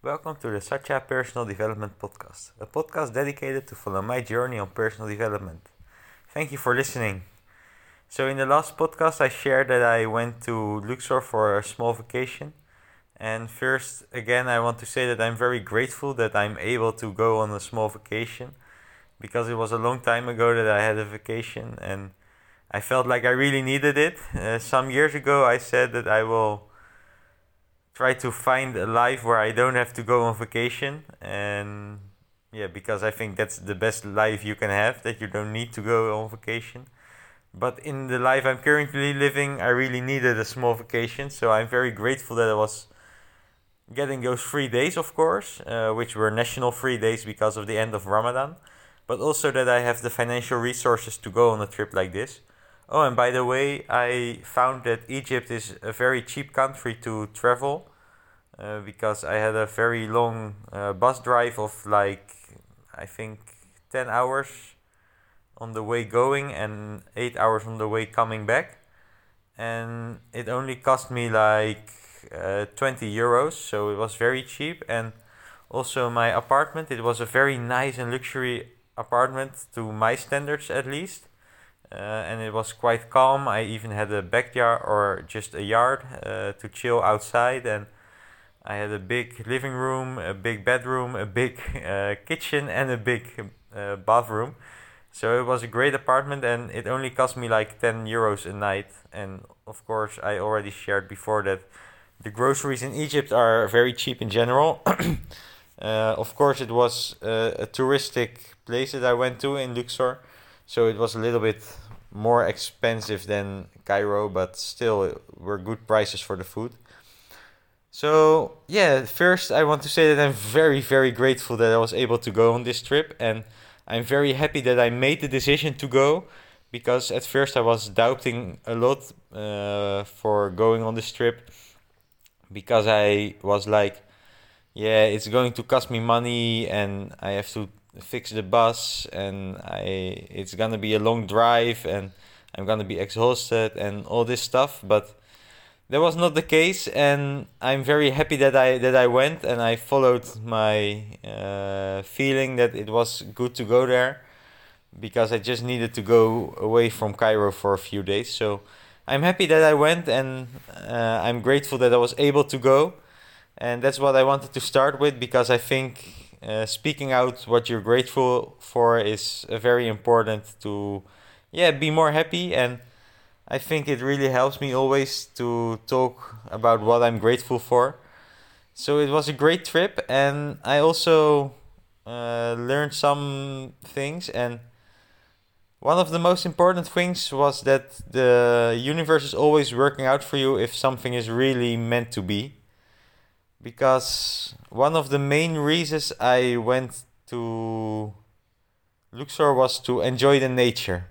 Welcome to the Satya Personal Development Podcast, a podcast dedicated to follow my journey on personal development. Thank you for listening. So, in the last podcast, I shared that I went to Luxor for a small vacation. And first, again, I want to say that I'm very grateful that I'm able to go on a small vacation because it was a long time ago that I had a vacation and I felt like I really needed it. Uh, some years ago, I said that I will try to find a life where I don't have to go on vacation. And yeah because I think that's the best life you can have that you don't need to go on vacation. But in the life I'm currently living I really needed a small vacation. So I'm very grateful that I was getting those free days of course uh, which were national free days because of the end of Ramadan. But also that I have the financial resources to go on a trip like this Oh, and by the way, I found that Egypt is a very cheap country to travel uh, because I had a very long uh, bus drive of like, I think, 10 hours on the way going and 8 hours on the way coming back. And it only cost me like uh, 20 euros, so it was very cheap. And also, my apartment, it was a very nice and luxury apartment to my standards at least uh, and it was quite calm. I even had a backyard or just a yard uh, to chill outside, and I had a big living room, a big bedroom, a big uh, kitchen, and a big uh, bathroom. So it was a great apartment, and it only cost me like 10 euros a night. And of course, I already shared before that the groceries in Egypt are very cheap in general. Uh, of course, it was uh, a touristic place that I went to in Luxor so it was a little bit more expensive than Cairo, but still were good prices for the food. So yeah, first I want to say that I'm very very grateful that I was able to go on this trip, and I'm very happy that I made the decision to go, because at first I was doubting a lot uh, for going on this trip, because I was like, yeah, it's going to cost me money, and I have to fix the bus and I it's gonna be a long drive and I'm gonna be exhausted and all this stuff but that was not the case and I'm very happy that I that I went and I followed my uh, feeling that it was good to go there because I just needed to go away from Cairo for a few days. So I'm happy that I went and uh, I'm grateful that I was able to go and that's what I wanted to start with because I think uh, speaking out what you're grateful for is very important to yeah be more happy. And i think it really helps me always to talk about what i'm grateful for. So it was a great trip. And i also uh, learned some things. And one of the most important things was that the universe is always working out for you if something is really meant to be because one of the main reasons I went to Luxor was to enjoy the nature.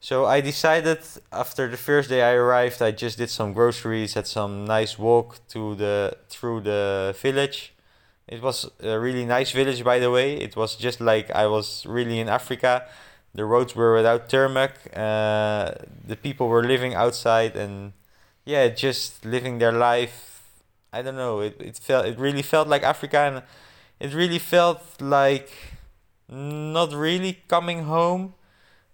So I decided after the first day I arrived, I just did some groceries, had some nice walk to the through the village. It was a really nice village, by the way. It was just like I was really in Africa. The roads were without tarmac. Uh, the people were living outside and yeah, just living their life I don't know. It it felt it really felt like Africa, and it really felt like not really coming home,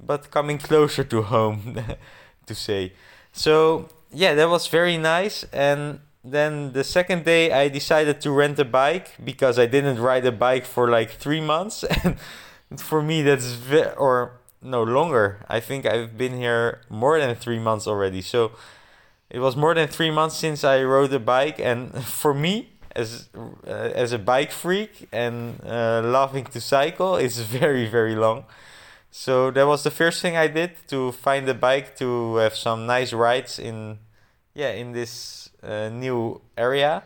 but coming closer to home, to say. So yeah, that was very nice. And then the second day, I decided to rent a bike because I didn't ride a bike for like three months, and for me that's ve- or no longer. I think I've been here more than three months already. So it was more than three months since I rode a bike, and for me, as uh, as a bike freak and uh, loving to cycle, it's very very long. So that was the first thing I did to find a bike to have some nice rides in, yeah, in this uh, new area.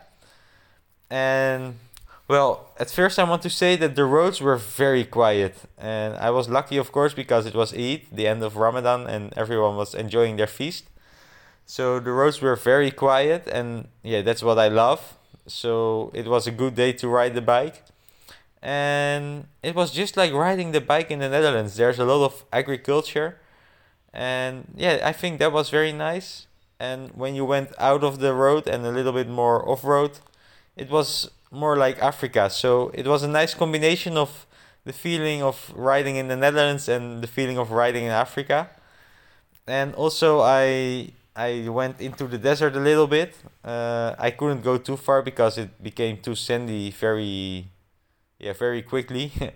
And well, at first I want to say that the roads were very quiet, and I was lucky, of course, because it was Eid, the end of Ramadan, and everyone was enjoying their feast. So the roads were very quiet, and yeah, that's what I love. So it was a good day to ride the bike. And it was just like riding the bike in the Netherlands. There's a lot of agriculture. And yeah, I think that was very nice. And when you went out of the road and a little bit more off road, it was more like Africa. So it was a nice combination of the feeling of riding in the Netherlands and the feeling of riding in Africa. And also I I went into the desert a little bit. Uh, I couldn't go too far because it became too sandy very yeah very quickly.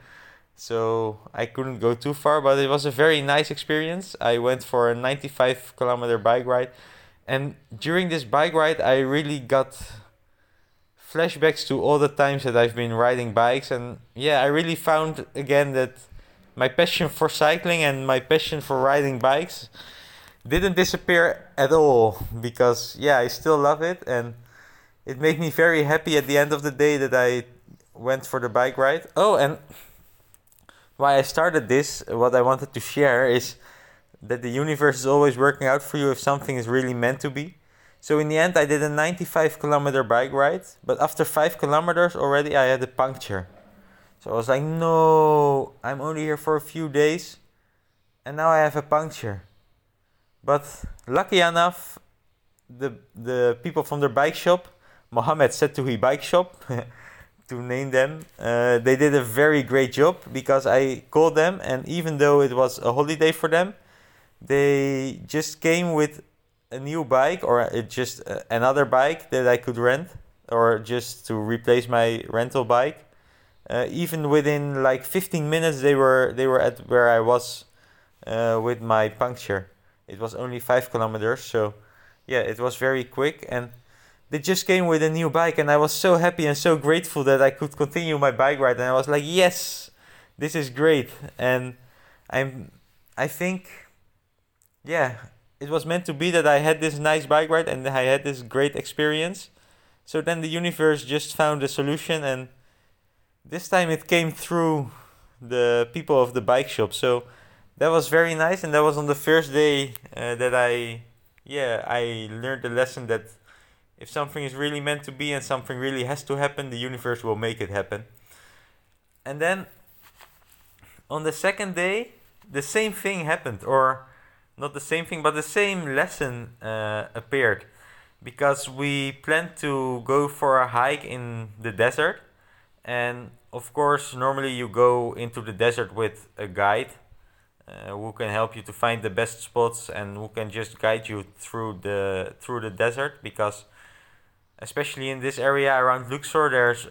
so I couldn't go too far, but it was a very nice experience. I went for a 95 kilometer bike ride, and during this bike ride, I really got flashbacks to all the times that I've been riding bikes, and yeah, I really found again that my passion for cycling and my passion for riding bikes didn't disappear at all because yeah, I still love it and it made me very happy at the end of the day that I went for the bike ride. Oh, and why I started this, what I wanted to share is that the universe is always working out for you if something is really meant to be. So in the end, I did a 95 kilometer bike ride, but after five kilometers already, I had a puncture. So I was like, no, I'm only here for a few days, and now I have a puncture. But lucky enough, the the people from their bike shop, Mohammed Setuhi Bike Shop, to name them, uh, they did a very great job because I called them, and even though it was a holiday for them, they just came with a new bike or it just uh, another bike that I could rent or just to replace my rental bike. Uh, even within like 15 minutes, they were they were at where I was uh, with my puncture. It was only five kilometers, so yeah, it was very quick and they just came with a new bike and I was so happy and so grateful that I could continue my bike ride and I was like, yes, this is great and I'm I think yeah, it was meant to be that I had this nice bike ride and I had this great experience. So then the universe just found a solution, and this time it came through the people of the bike shop. So that was very nice, and that was on the first day uh, that I, yeah, I learned the lesson that if something is really meant to be and something really has to happen, the universe will make it happen. And then on the second day, the same thing happened, or not the same thing, but the same lesson uh, appeared because we planned to go for a hike in the desert. And of course, normally you go into the desert with a guide uh, who can help you to find the best spots and who can just guide you through the through the desert because especially in this area around Luxor there's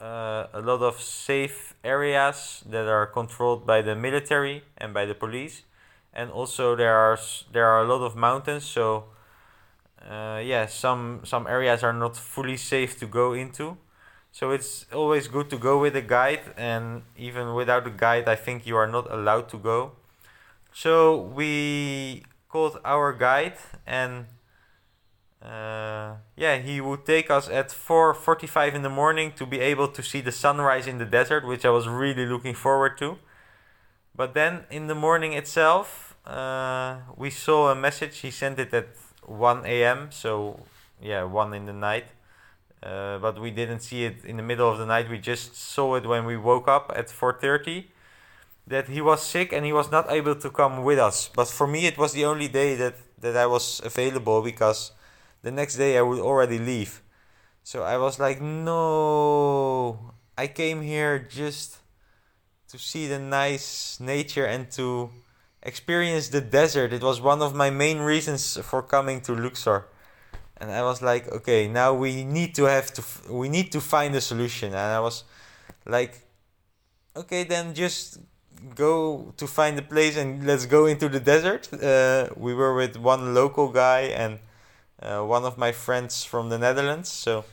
uh, a lot of safe areas that are controlled by the military and by the police. And also there are there are a lot of mountains so uh, yeah some some areas are not fully safe to go into. So it's always good to go with a guide and even without a guide i think you are not allowed to go so we called our guide and uh, yeah he would take us at 4.45 in the morning to be able to see the sunrise in the desert which i was really looking forward to but then in the morning itself, uh, we saw a message. He sent it at 1 a.m. So yeah, 1 in the night. Uh, but we didn't see it in the middle of the night. We just saw it when we woke up at 4:30. That he was sick and he was not able to come with us. But for me, it was the only day that that I was available because the next day I would already leave. So I was like, no, I came here just to see the nice nature and to experience the desert. It was one of my main reasons for coming to Luxor. And I was like, okay, now we need to have to f- we need to find a solution. And I was like, okay, then just go to find a place and let's go into the desert. Uh, we were with one local guy and uh, one of my friends from the Netherlands. So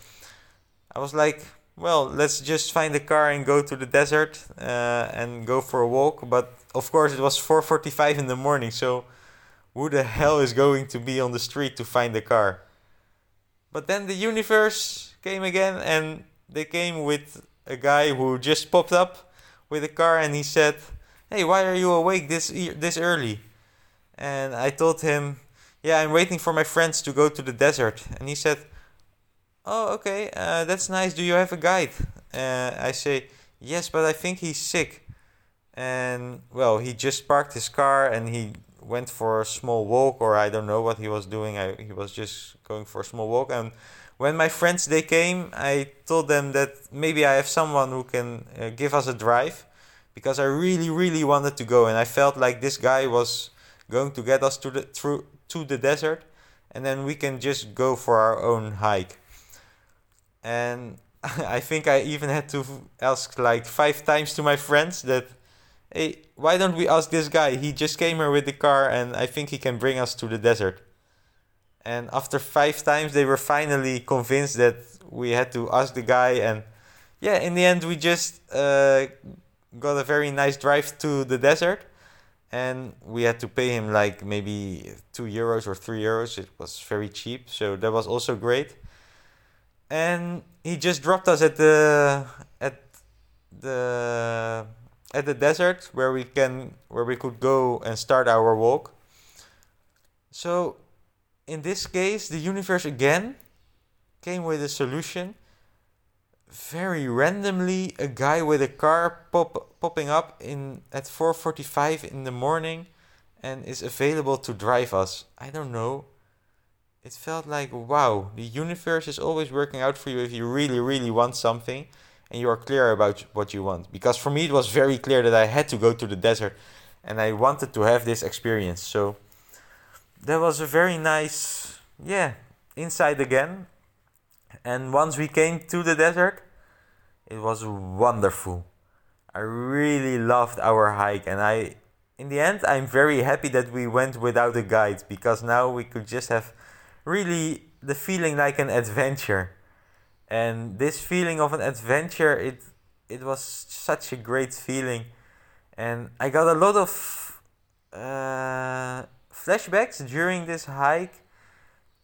I was like, well, let's just find a car and go to the desert uh, and go for a walk. But of course, it was 4:45 in the morning, so who the hell is going to be on the street to find a car? But then the universe came again, and they came with a guy who just popped up with a car, and he said, "Hey, why are you awake this this early?" And I told him, "Yeah, I'm waiting for my friends to go to the desert." And he said oh, okay, uh, that's nice. Do you have a guide? Uh, I say, yes, but I think he's sick. And well, he just parked his car and he went for a small walk, or I don't know what he was doing. I, he was just going for a small walk. And when my friends they came, I told them that maybe I have someone who can uh, give us a drive because I really really wanted to go and I felt like this guy was going to get us to the through to the desert and then we can just go for our own hike. And I think I even had to ask like five times to my friends that hey, why don't we ask this guy? He just came here with the car and I think he can bring us to the desert. And after five times, they were finally convinced that we had to ask the guy. And yeah, in the end, we just uh, got a very nice drive to the desert. And we had to pay him like maybe two euros or three euros. It was very cheap. So that was also great. And he just dropped us at the at the at the desert where we can where we could go and start our walk. So in this case, the universe again came with a solution. Very randomly, a guy with a car pop, popping up in at 4:45 in the morning, and is available to drive us. I don't know. It felt like wow, the universe is always working out for you if you really, really want something, and you are clear about what you want. Because for me, it was very clear that I had to go to the desert, and I wanted to have this experience. So that was a very nice, yeah, inside again. And once we came to the desert, it was wonderful. I really loved our hike, and I, in the end, I'm very happy that we went without a guide because now we could just have really the feeling like an adventure. And this feeling of an adventure, it it was such a great feeling, and I got a lot of. Uh, flashbacks during this hike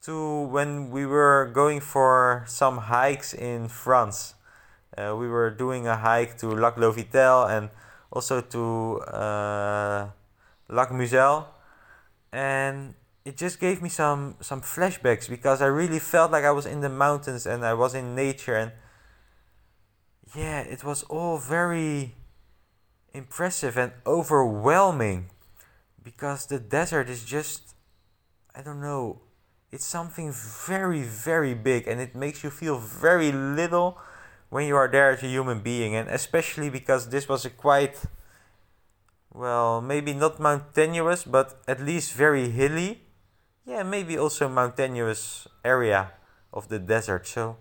to when we were going for some hikes in France. Uh, we were doing a hike to Lac Lovitel and also to uh, Lac Muzelle, and it just gave me some some flashbacks because I really felt like I was in the mountains and I was in nature and yeah, it was all very impressive and overwhelming because the desert is just I don't know it's something very very big and it makes you feel very little when you are there as a human being and especially because this was a quite well maybe not mountainous but at least very hilly. Yeah maybe also mountainous area of the desert. So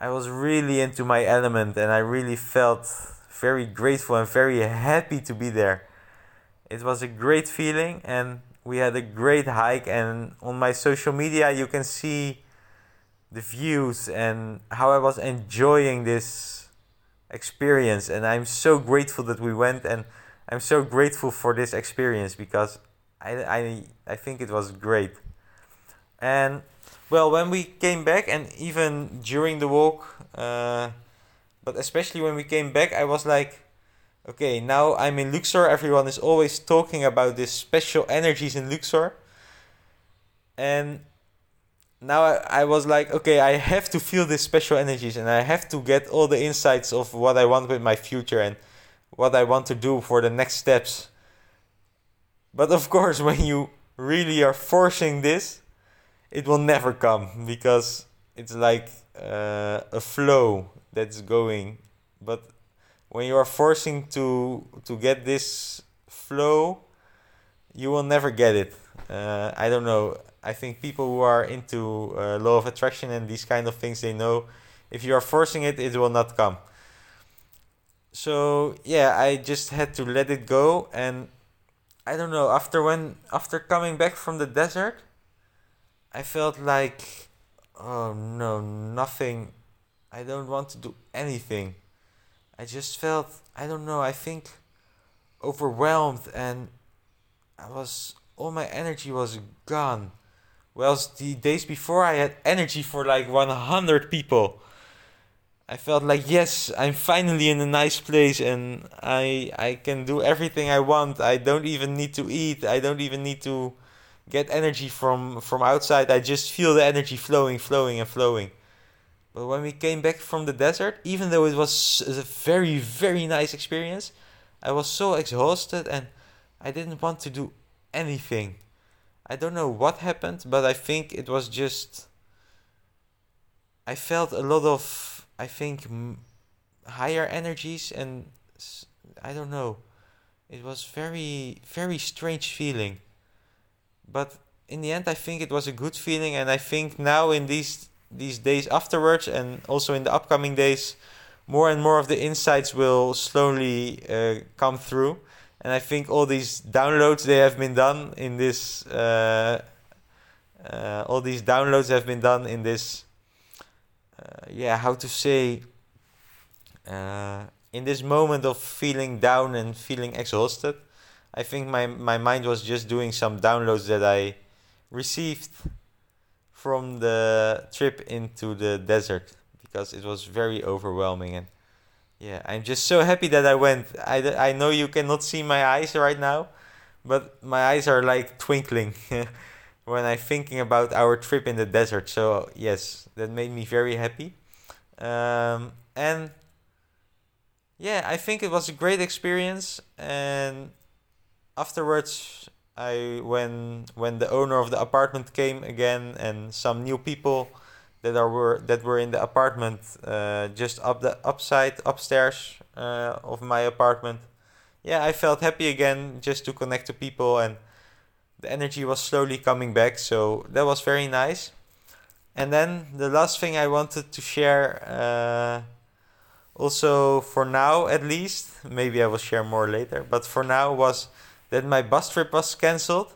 I was really into my element and I really felt very grateful and very happy to be there. It was a great feeling and we had a great hike and on my social media you can see the views and how I was enjoying this experience and I'm so grateful that we went and I'm so grateful for this experience because I, I, I think it was great. And well, when we came back and even during the walk, uh, but especially when we came back, I was like, okay, now I'm in Luxor. Everyone is always talking about this special energies in Luxor. And now I, I was like, okay, I have to feel this special energies and I have to get all the insights of what I want with my future and what I want to do for the next steps. But of course, when you really are forcing this, it will never come because it's like uh, a flow that's going. But when you are forcing to to get this flow, you will never get it. Uh, I don't know. I think people who are into uh, law of attraction and these kind of things, they know if you are forcing it, it will not come. So yeah, I just had to let it go, and I don't know. After when after coming back from the desert, I felt like, oh no, nothing. I don't want to do anything. I just felt I don't know, I think overwhelmed and I was all my energy was gone. Whereas the days before I had energy for like 100 people. I felt like yes, I'm finally in a nice place and I I can do everything I want. I don't even need to eat. I don't even need to get energy from from outside. I just feel the energy flowing, flowing and flowing. But when we came back from the desert, even though it was a very, very nice experience, I was so exhausted and I didn't want to do anything. I don't know what happened, but I think it was just I felt a lot of I think higher energies and I don't know. It was very very strange feeling. But in the end I think it was a good feeling and I think now in these these days afterwards and also in the upcoming days more and more of the insights will slowly uh, come through. And I think all these downloads they have been done in this uh, uh, all these downloads have been done in this uh, yeah how to say uh, in this moment of feeling down and feeling exhausted I think my my mind was just doing some downloads that I received from the trip into the desert because it was very overwhelming and yeah i'm just so happy that i went. I, I know you cannot see my eyes right now but my eyes are like twinkling when i'm thinking about our trip in the desert. So yes that made me very happy. Um, and yeah i think it was a great experience and afterwards I when when the owner of the apartment came again and some new people that are were that were in the apartment uh, just up the upside upstairs uh, of my apartment. Yeah, I felt happy again just to connect to people and the energy was slowly coming back. So that was very nice. And then the last thing I wanted to share, uh, also for now at least, maybe I will share more later, but for now was that my bus trip was cancelled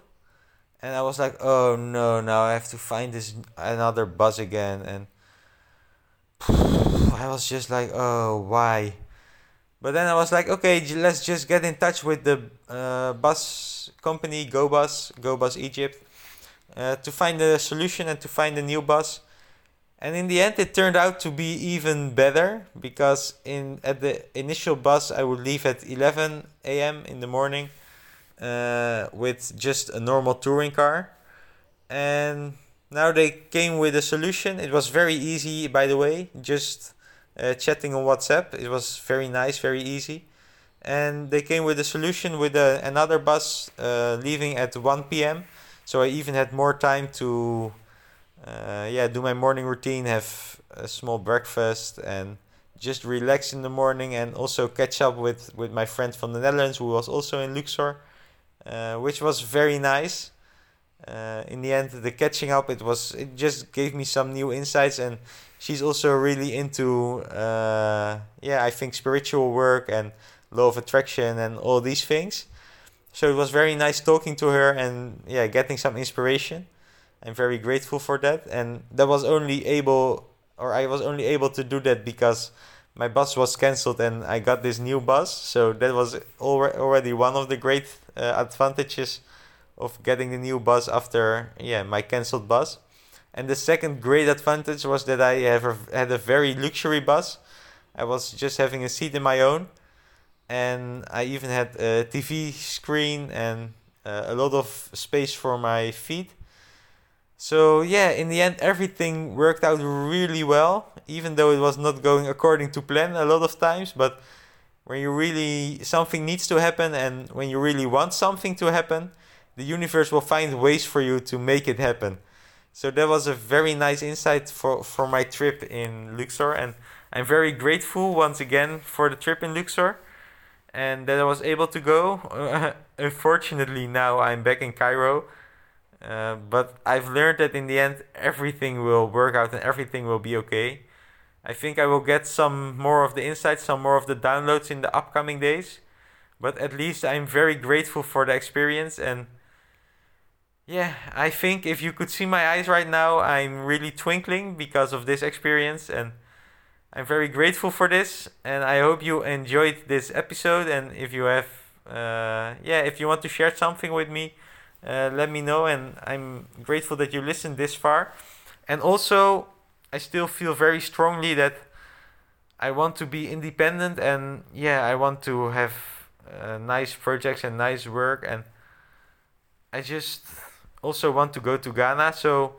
and I was like, oh no, now I have to find this another bus again, and I was just like, oh why? But then I was like, okay, let's just get in touch with the uh, bus company, GoBus, GoBus Egypt, uh, to find a solution and to find a new bus. And in the end, it turned out to be even better because in at the initial bus, I would leave at 11 a.m. in the morning uh, with just a normal touring car. And now they came with a solution. It was very easy, by the way, just uh, chatting on WhatsApp. It was very nice, very easy. And they came with a solution with a, another bus uh, leaving at 1 p.m. So I even had more time to uh, yeah, do my morning routine, have a small breakfast, and just relax in the morning and also catch up with, with my friend from the Netherlands who was also in Luxor. Uh, which was very nice. Uh, in the end, the catching up it was it just gave me some new insights, and she's also really into uh, yeah I think spiritual work and law of attraction and all these things. So it was very nice talking to her and yeah getting some inspiration. I'm very grateful for that, and that was only able or I was only able to do that because my bus was cancelled and I got this new bus. So that was already one of the great uh, advantages of getting the new bus after yeah my cancelled bus. And the second great advantage was that I have a, had a very luxury bus. I was just having a seat in my own, and I even had a TV screen and uh, a lot of space for my feet. So yeah, in the end, everything worked out really well, even though it was not going according to plan a lot of times. But when you really something needs to happen, and when you really want something to happen, the universe will find ways for you to make it happen. So that was a very nice insight for for my trip in Luxor, and I'm very grateful once again for the trip in Luxor, and that I was able to go. unfortunately, now I'm back in Cairo uh, but I've learned that in the end, everything will work out and everything will be okay. I think I will get some more of the insights, some more of the downloads in the upcoming days. But at least I'm very grateful for the experience. And yeah, I think if you could see my eyes right now, I'm really twinkling because of this experience. And I'm very grateful for this. And I hope you enjoyed this episode. And if you have, uh, yeah, if you want to share something with me, uh, let me know. And I'm grateful that you listened this far. And also, I still feel very strongly that I want to be independent and yeah, I want to have uh, nice projects and nice work. And I just also want to go to Ghana. So,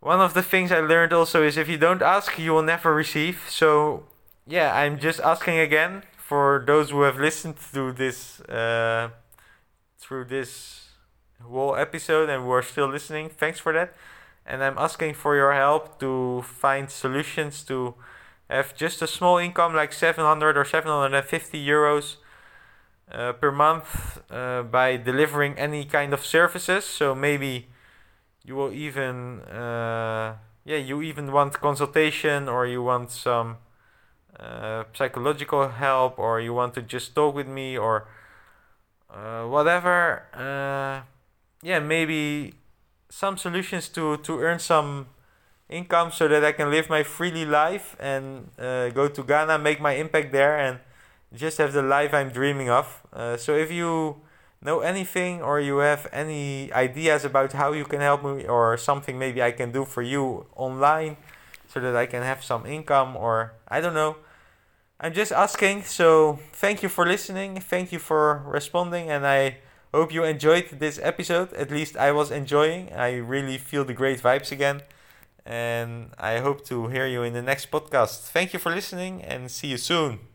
one of the things I learned also is if you don't ask, you will never receive. So, yeah, I'm just asking again for those who have listened to this uh, through this whole episode and who are still listening. Thanks for that. And I'm asking for your help to find solutions to have just a small income like 700 or 750 euros uh, per month uh, by delivering any kind of services. So maybe you will even uh, yeah you even want consultation or you want some uh, psychological help or you want to just talk with me or uh, whatever. Uh, yeah, maybe some solutions to to earn some income so that I can live my freely life and uh, go to Ghana, make my impact there, and just have the life I'm dreaming of. Uh, so if you know anything or you have any ideas about how you can help me or something maybe I can do for you online so that I can have some income or I don't know. I'm just asking. So thank you for listening. Thank you for responding and I hope you enjoyed this episode. At least I was enjoying. I really feel the great vibes again. And I hope to hear you in the next podcast. Thank you for listening and see you soon.